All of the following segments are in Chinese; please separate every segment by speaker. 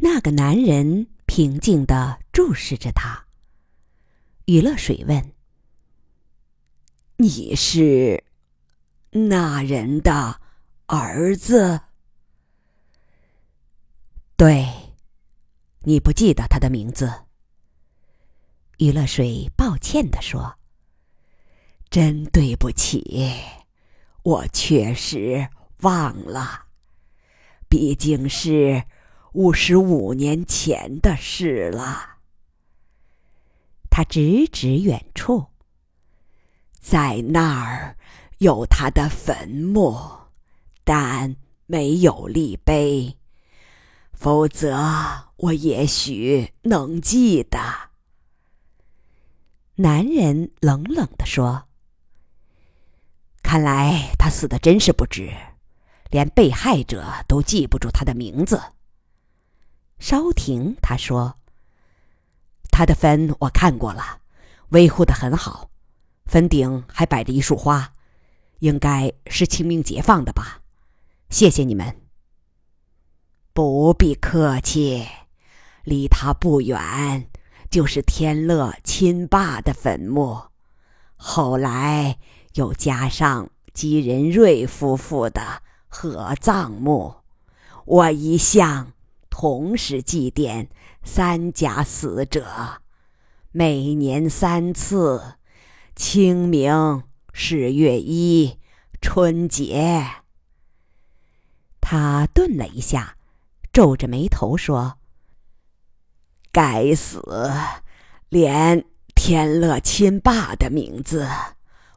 Speaker 1: 那个男人平静的注视着他。余乐水问：“
Speaker 2: 你是那人的儿子？”“
Speaker 1: 对。”“你不记得他的名字？”余乐水抱歉的说：“
Speaker 2: 真对不起，我确实忘了。毕竟是……”五十五年前的事了。
Speaker 1: 他指指远处，
Speaker 2: 在那儿有他的坟墓，但没有立碑，否则我也许能记得。
Speaker 1: 男人冷冷地说：“看来他死的真是不值，连被害者都记不住他的名字。”稍停，他说：“他的坟我看过了，维护的很好，坟顶还摆着一束花，应该是清明节放的吧？谢谢你们。”
Speaker 2: 不必客气，离他不远就是天乐亲爸的坟墓，后来又加上吉仁瑞夫妇的合葬墓，我一向。同时祭奠三家死者，每年三次，清明、十月一、春节。
Speaker 1: 他顿了一下，皱着眉头说：“
Speaker 2: 该死，连天乐亲爸的名字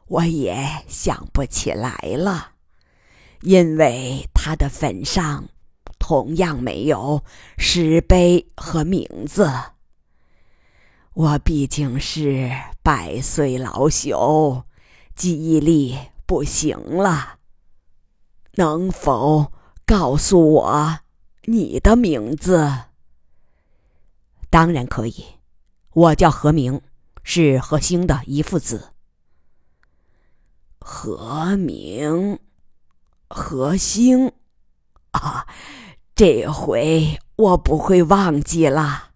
Speaker 2: 我也想不起来了，因为他的坟上。”同样没有石碑和名字。我毕竟是百岁老朽，记忆力不行了。能否告诉我你的名字？
Speaker 1: 当然可以，我叫何明，是何兴的一父子。
Speaker 2: 何明，何兴，啊。这回我不会忘记了。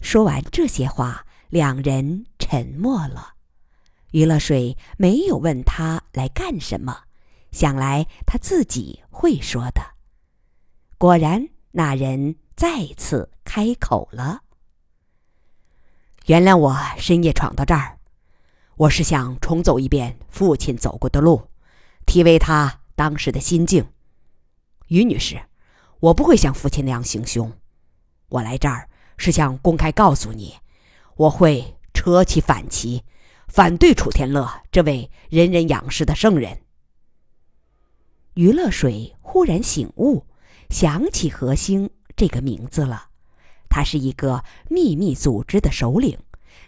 Speaker 1: 说完这些话，两人沉默了。余乐水没有问他来干什么，想来他自己会说的。果然，那人再次开口了：“原谅我深夜闯到这儿，我是想重走一遍父亲走过的路，体味他当时的心境。”于女士，我不会像父亲那样行凶。我来这儿是想公开告诉你，我会扯起反旗，反对楚天乐这位人人仰视的圣人。余乐水忽然醒悟，想起何兴这个名字了。他是一个秘密组织的首领，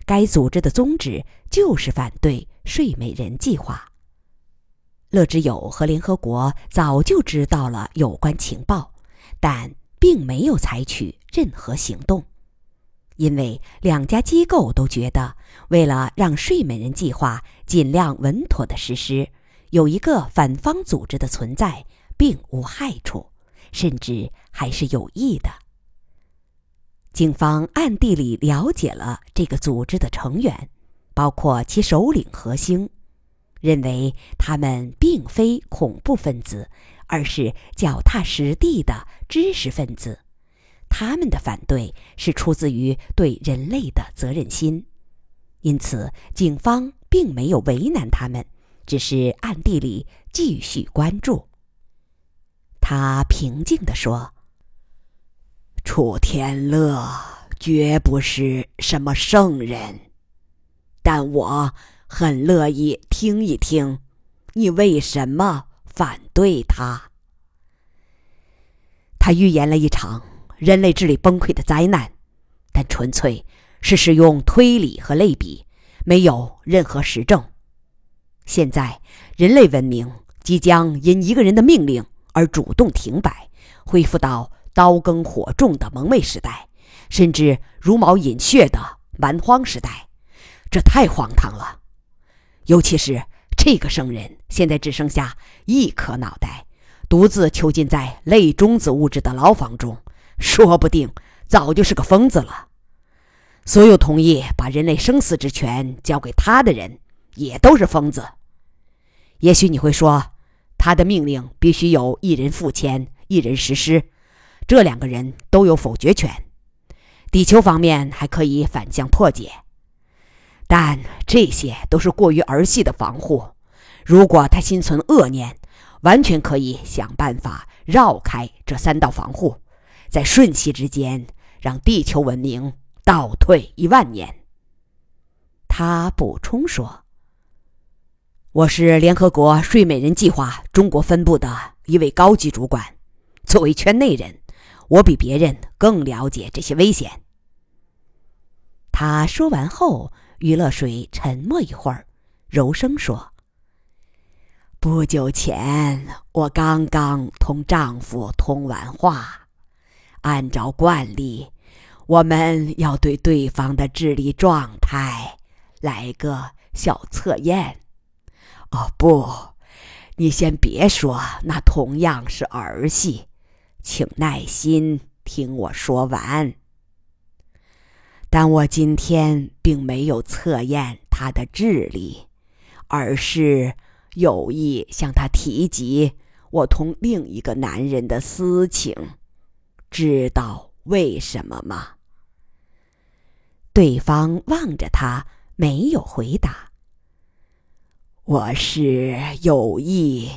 Speaker 1: 该组织的宗旨就是反对睡美人计划。乐之友和联合国早就知道了有关情报，但并没有采取任何行动，因为两家机构都觉得，为了让睡美人计划尽量稳妥的实施，有一个反方组织的存在并无害处，甚至还是有益的。警方暗地里了解了这个组织的成员，包括其首领何星。认为他们并非恐怖分子，而是脚踏实地的知识分子。他们的反对是出自于对人类的责任心，因此警方并没有为难他们，只是暗地里继续关注。他平静地说：“
Speaker 2: 楚天乐绝不是什么圣人，但我……”很乐意听一听，你为什么反对他？
Speaker 1: 他预言了一场人类智力崩溃的灾难，但纯粹是使用推理和类比，没有任何实证。现在，人类文明即将因一个人的命令而主动停摆，恢复到刀耕火种的蒙昧时代，甚至茹毛饮血的蛮荒时代。这太荒唐了！尤其是这个圣人，现在只剩下一颗脑袋，独自囚禁在类中子物质的牢房中，
Speaker 2: 说不定早就是个疯子了。所有同意把人类生死之权交给他的人，也都是疯子。也许你会说，他的命令必须有一人付签，一人实施，这两个人都有否决权。地球方面还可以反向破解，但这些都是过于儿戏的防护。如果他心存恶念，完全可以想办法绕开这三道防护，在瞬息之间让地球文明倒退一万年。
Speaker 1: 他补充说：“
Speaker 2: 我是联合国睡美人计划中国分部的一位高级主管，作为圈内人。”我比别人更了解这些危险。
Speaker 1: 他说完后，余乐水沉默一会儿，柔声说：“
Speaker 2: 不久前，我刚刚同丈夫通完话，按照惯例，我们要对对方的智力状态来个小测验。哦，不，你先别说，那同样是儿戏。”请耐心听我说完。但我今天并没有测验他的智力，而是有意向他提及我同另一个男人的私情。知道为什么吗？
Speaker 1: 对方望着他，没有回答。
Speaker 2: 我是有意。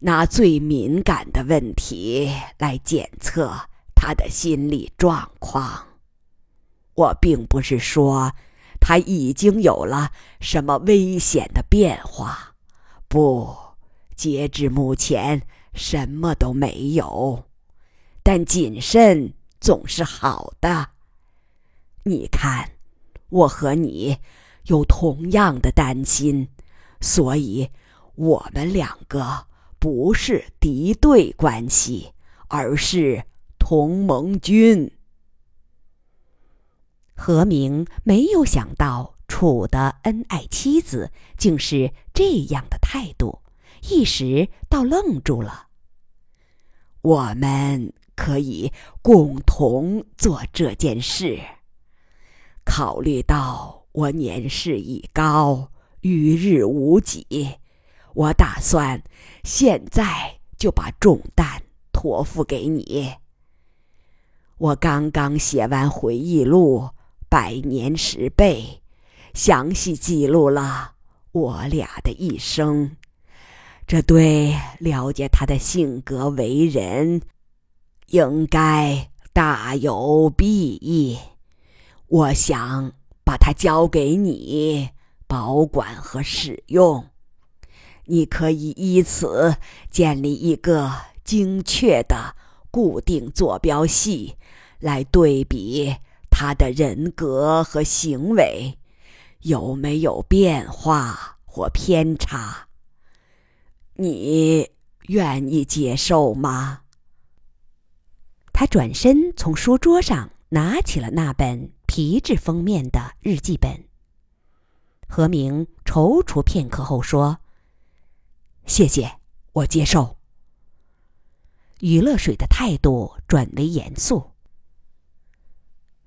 Speaker 2: 拿最敏感的问题来检测他的心理状况。我并不是说他已经有了什么危险的变化，不，截至目前什么都没有。但谨慎总是好的。你看，我和你有同样的担心，所以我们两个。不是敌对关系，而是同盟军。
Speaker 1: 何明没有想到楚的恩爱妻子竟是这样的态度，一时倒愣住了。
Speaker 2: 我们可以共同做这件事。考虑到我年事已高，余日无几。我打算现在就把重担托付给你。我刚刚写完回忆录《百年十倍》，详细记录了我俩的一生，这对了解他的性格为人应该大有裨益。我想把它交给你保管和使用。你可以以此建立一个精确的固定坐标系，来对比他的人格和行为有没有变化或偏差。你愿意接受吗？
Speaker 1: 他转身从书桌上拿起了那本皮质封面的日记本。何明踌躇片刻后说。
Speaker 2: 谢谢，我接受。
Speaker 1: 余乐水的态度转为严肃。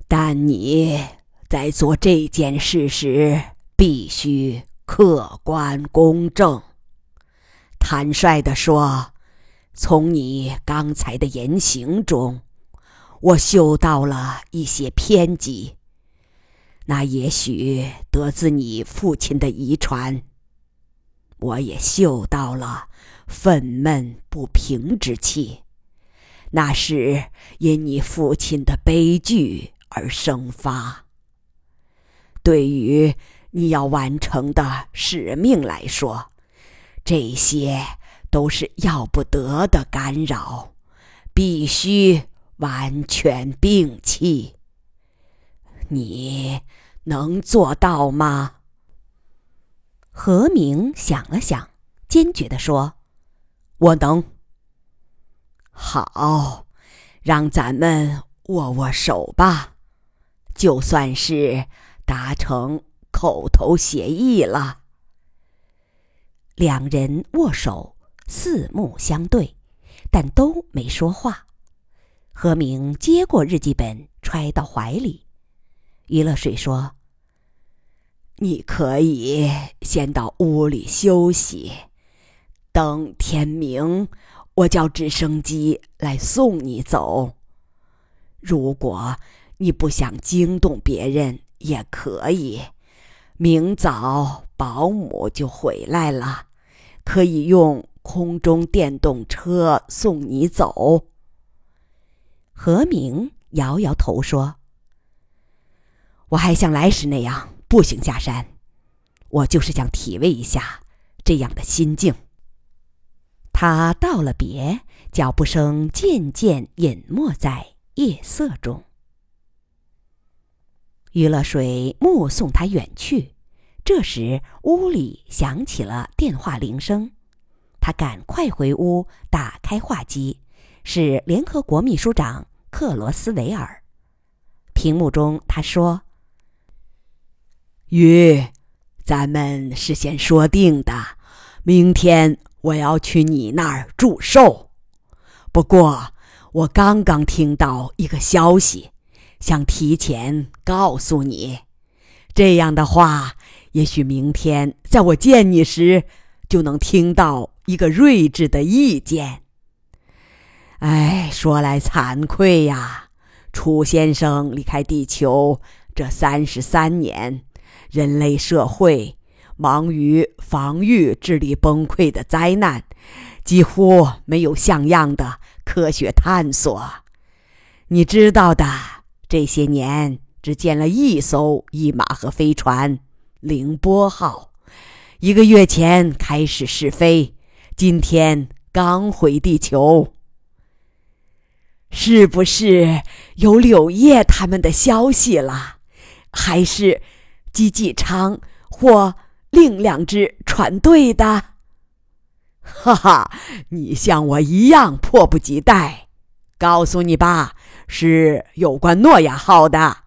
Speaker 2: 但你在做这件事时必须客观公正。坦率地说，从你刚才的言行中，我嗅到了一些偏激。那也许得自你父亲的遗传。我也嗅到了愤懑不平之气，那是因你父亲的悲剧而生发。对于你要完成的使命来说，这些都是要不得的干扰，必须完全摒弃。你能做到吗？
Speaker 1: 何明想了想，坚决地说：“
Speaker 2: 我能。好，让咱们握握手吧，就算是达成口头协议了。”
Speaker 1: 两人握手，四目相对，但都没说话。何明接过日记本，揣到怀里。余乐水说：“
Speaker 2: 你可以先到屋里休息，等天明，我叫直升机来送你走。如果你不想惊动别人，也可以。明早保姆就回来了，可以用空中电动车送你走。”
Speaker 1: 何明摇摇头说：“我还像来时那样步行下山，我就是想体味一下这样的心境。”他道了别，脚步声渐渐隐没在夜色中。余乐水目送他远去，这时屋里响起了电话铃声，他赶快回屋打开话机，是联合国秘书长。克罗斯维尔，屏幕中他说：“
Speaker 2: 雨，咱们事先说定的，明天我要去你那儿祝寿。不过，我刚刚听到一个消息，想提前告诉你。这样的话，也许明天在我见你时，就能听到一个睿智的意见。”哎，说来惭愧呀，楚先生离开地球这三十三年，人类社会忙于防御智力崩溃的灾难，几乎没有像样的科学探索。你知道的，这些年只建了一艘一马和飞船“凌波号”，一个月前开始试飞，今天刚回地球。是不是有柳叶他们的消息了？还是吉吉昌或另两支船队的？哈哈，你像我一样迫不及待。告诉你吧，是有关诺亚号的。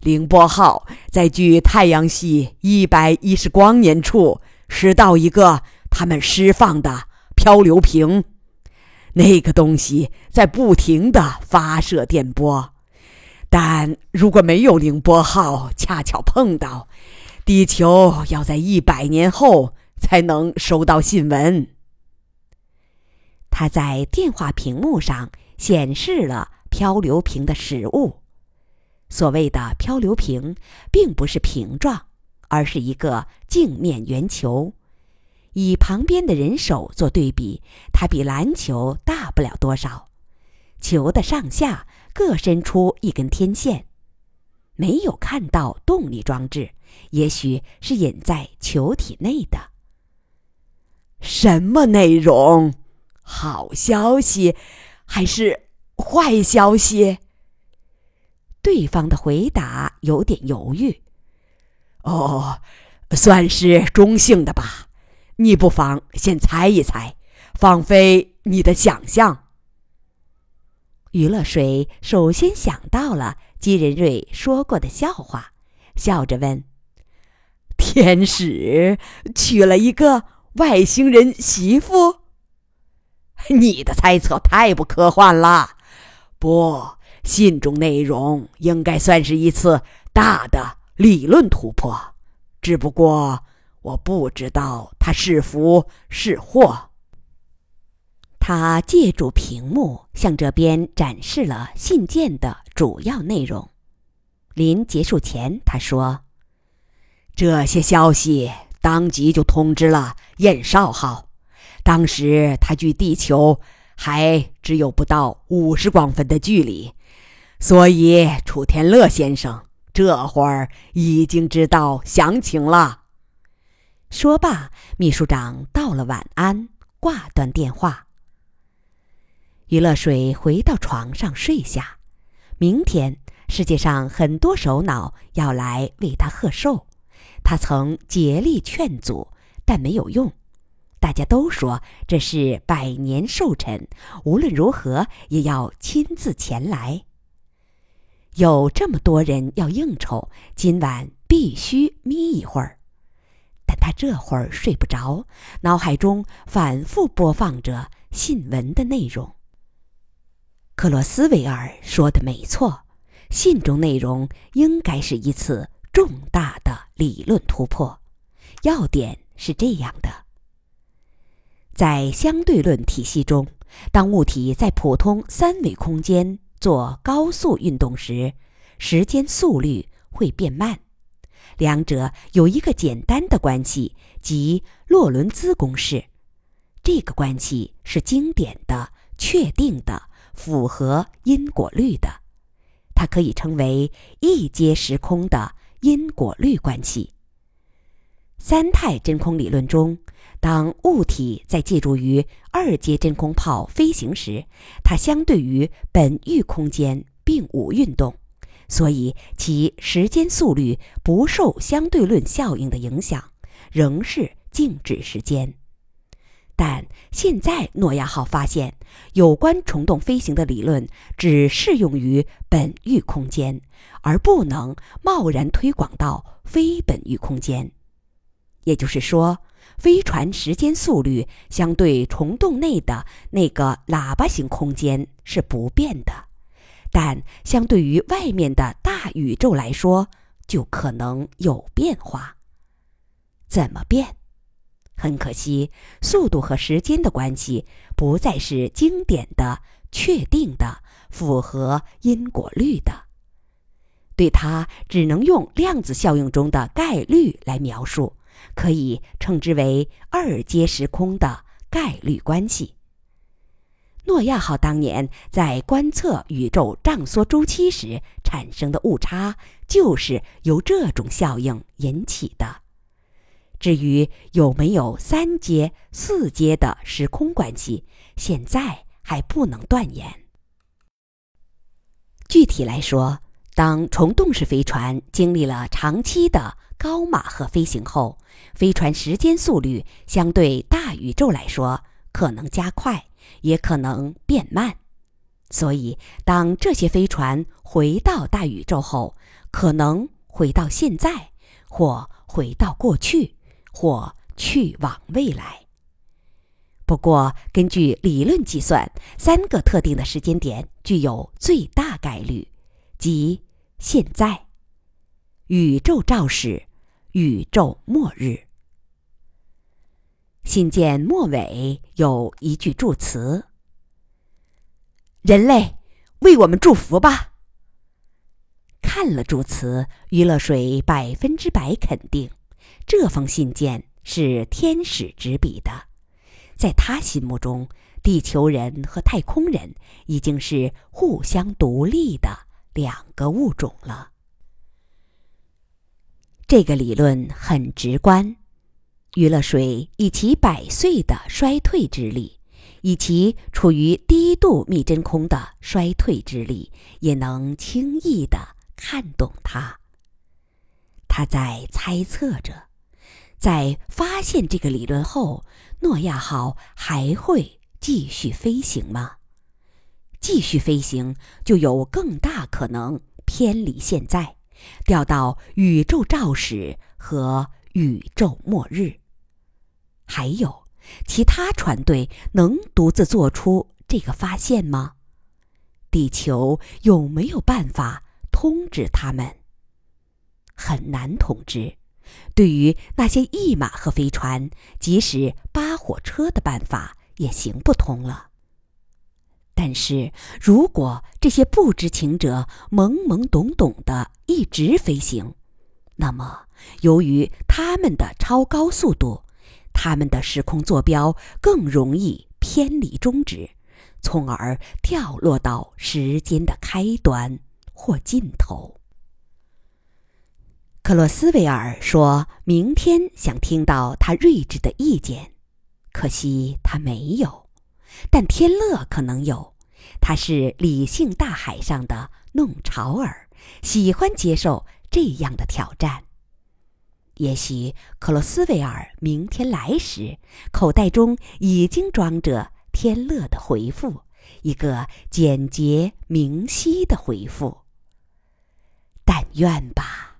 Speaker 2: 凌波号在距太阳系一百一十光年处拾到一个他们释放的漂流瓶。那个东西在不停的发射电波，但如果没有凌波号恰巧碰到，地球要在一百年后才能收到信文。
Speaker 1: 他在电话屏幕上显示了漂流瓶的实物。所谓的漂流瓶，并不是瓶状，而是一个镜面圆球。以旁边的人手做对比，它比篮球大不了多少。球的上下各伸出一根天线，没有看到动力装置，也许是隐在球体内的。
Speaker 2: 什么内容？好消息还是坏消息？
Speaker 1: 对方的回答有点犹豫。
Speaker 2: 哦，算是中性的吧。你不妨先猜一猜，放飞你的想象。
Speaker 1: 于乐水首先想到了姬仁瑞说过的笑话，笑着问：“
Speaker 2: 天使娶了一个外星人媳妇？” 你的猜测太不科幻了。不，信中内容应该算是一次大的理论突破，只不过。我不知道他是福是祸。
Speaker 1: 他借助屏幕向这边展示了信件的主要内容。临结束前，他说：“
Speaker 2: 这些消息当即就通知了燕少号。当时他距地球还只有不到五十光分的距离，所以楚天乐先生这会儿已经知道详情了。”
Speaker 1: 说罢，秘书长道了晚安，挂断电话。余乐水回到床上睡下。明天，世界上很多首脑要来为他贺寿，他曾竭力劝阻，但没有用。大家都说这是百年寿辰，无论如何也要亲自前来。有这么多人要应酬，今晚必须眯一会儿。但他这会儿睡不着，脑海中反复播放着信文的内容。克罗斯维尔说的没错，信中内容应该是一次重大的理论突破。要点是这样的：在相对论体系中，当物体在普通三维空间做高速运动时，时间速率会变慢。两者有一个简单的关系，即洛伦兹公式。这个关系是经典的、确定的、符合因果律的。它可以称为一阶时空的因果律关系。三态真空理论中，当物体在借助于二阶真空泡飞行时，它相对于本域空间并无运动。所以，其时间速率不受相对论效应的影响，仍是静止时间。但现在，诺亚号发现，有关虫洞飞行的理论只适用于本域空间，而不能贸然推广到非本域空间。也就是说，飞船时间速率相对虫洞内的那个喇叭形空间是不变的。但相对于外面的大宇宙来说，就可能有变化。怎么变？很可惜，速度和时间的关系不再是经典的、确定的、符合因果律的。对它，只能用量子效应中的概率来描述，可以称之为二阶时空的概率关系。诺亚号当年在观测宇宙胀缩周期时产生的误差，就是由这种效应引起的。至于有没有三阶、四阶的时空关系，现在还不能断言。具体来说，当虫洞式飞船经历了长期的高马赫飞行后，飞船时间速率相对大宇宙来说可能加快。也可能变慢，所以当这些飞船回到大宇宙后，可能回到现在，或回到过去，或去往未来。不过，根据理论计算，三个特定的时间点具有最大概率，即现在、宇宙肇始、宇宙末日。信件末尾有一句祝词：“人类，为我们祝福吧。”看了祝词，余乐水百分之百肯定，这封信件是天使执笔的。在他心目中，地球人和太空人已经是互相独立的两个物种了。这个理论很直观。余乐水以其百岁的衰退之力，以其处于低度密真空的衰退之力，也能轻易地看懂它。他在猜测着，在发现这个理论后，诺亚号还会继续飞行吗？继续飞行就有更大可能偏离现在，掉到宇宙肇始和宇宙末日。还有，其他船队能独自做出这个发现吗？地球有没有办法通知他们？很难通知。对于那些一马和飞船，即使扒火车的办法也行不通了。但是如果这些不知情者懵懵懂懂的一直飞行，那么由于他们的超高速度，他们的时空坐标更容易偏离中指，从而掉落到时间的开端或尽头。克洛斯维尔说明天想听到他睿智的意见，可惜他没有。但天乐可能有，他是理性大海上的弄潮儿，喜欢接受这样的挑战。也许克罗斯维尔明天来时，口袋中已经装着天乐的回复，一个简洁明晰的回复。但愿吧，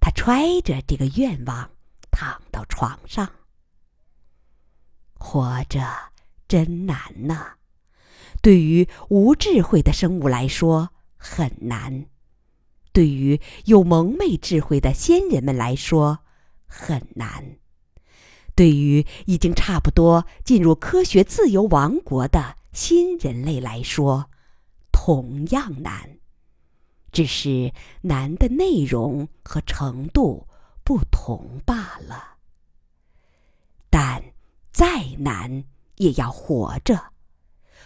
Speaker 1: 他揣着这个愿望，躺到床上。活着真难呐，对于无智慧的生物来说很难，对于有蒙昧智慧的先人们来说很难，对于已经差不多进入科学自由王国的新人类来说同样难，只是难的内容和程度不同罢了。但再难也要活着。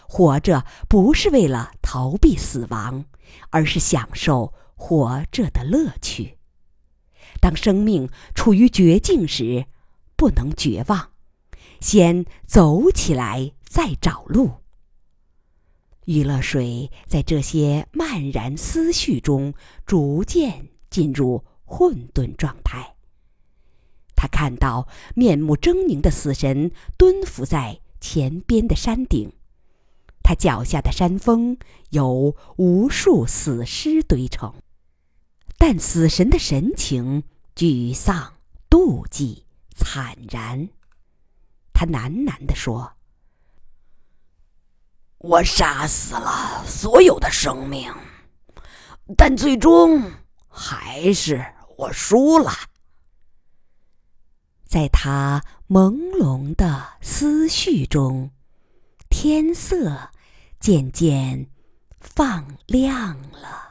Speaker 1: 活着不是为了逃避死亡，而是享受活着的乐趣。当生命处于绝境时，不能绝望，先走起来，再找路。余乐水在这些漫然思绪中，逐渐进入混沌状态。他看到面目狰狞的死神蹲伏在前边的山顶。他脚下的山峰有无数死尸堆成，但死神的神情沮丧、妒忌、惨然。他喃喃地说：“
Speaker 2: 我杀死了所有的生命，但最终还是我输了。”
Speaker 1: 在他朦胧的思绪中，天色。渐渐放亮了。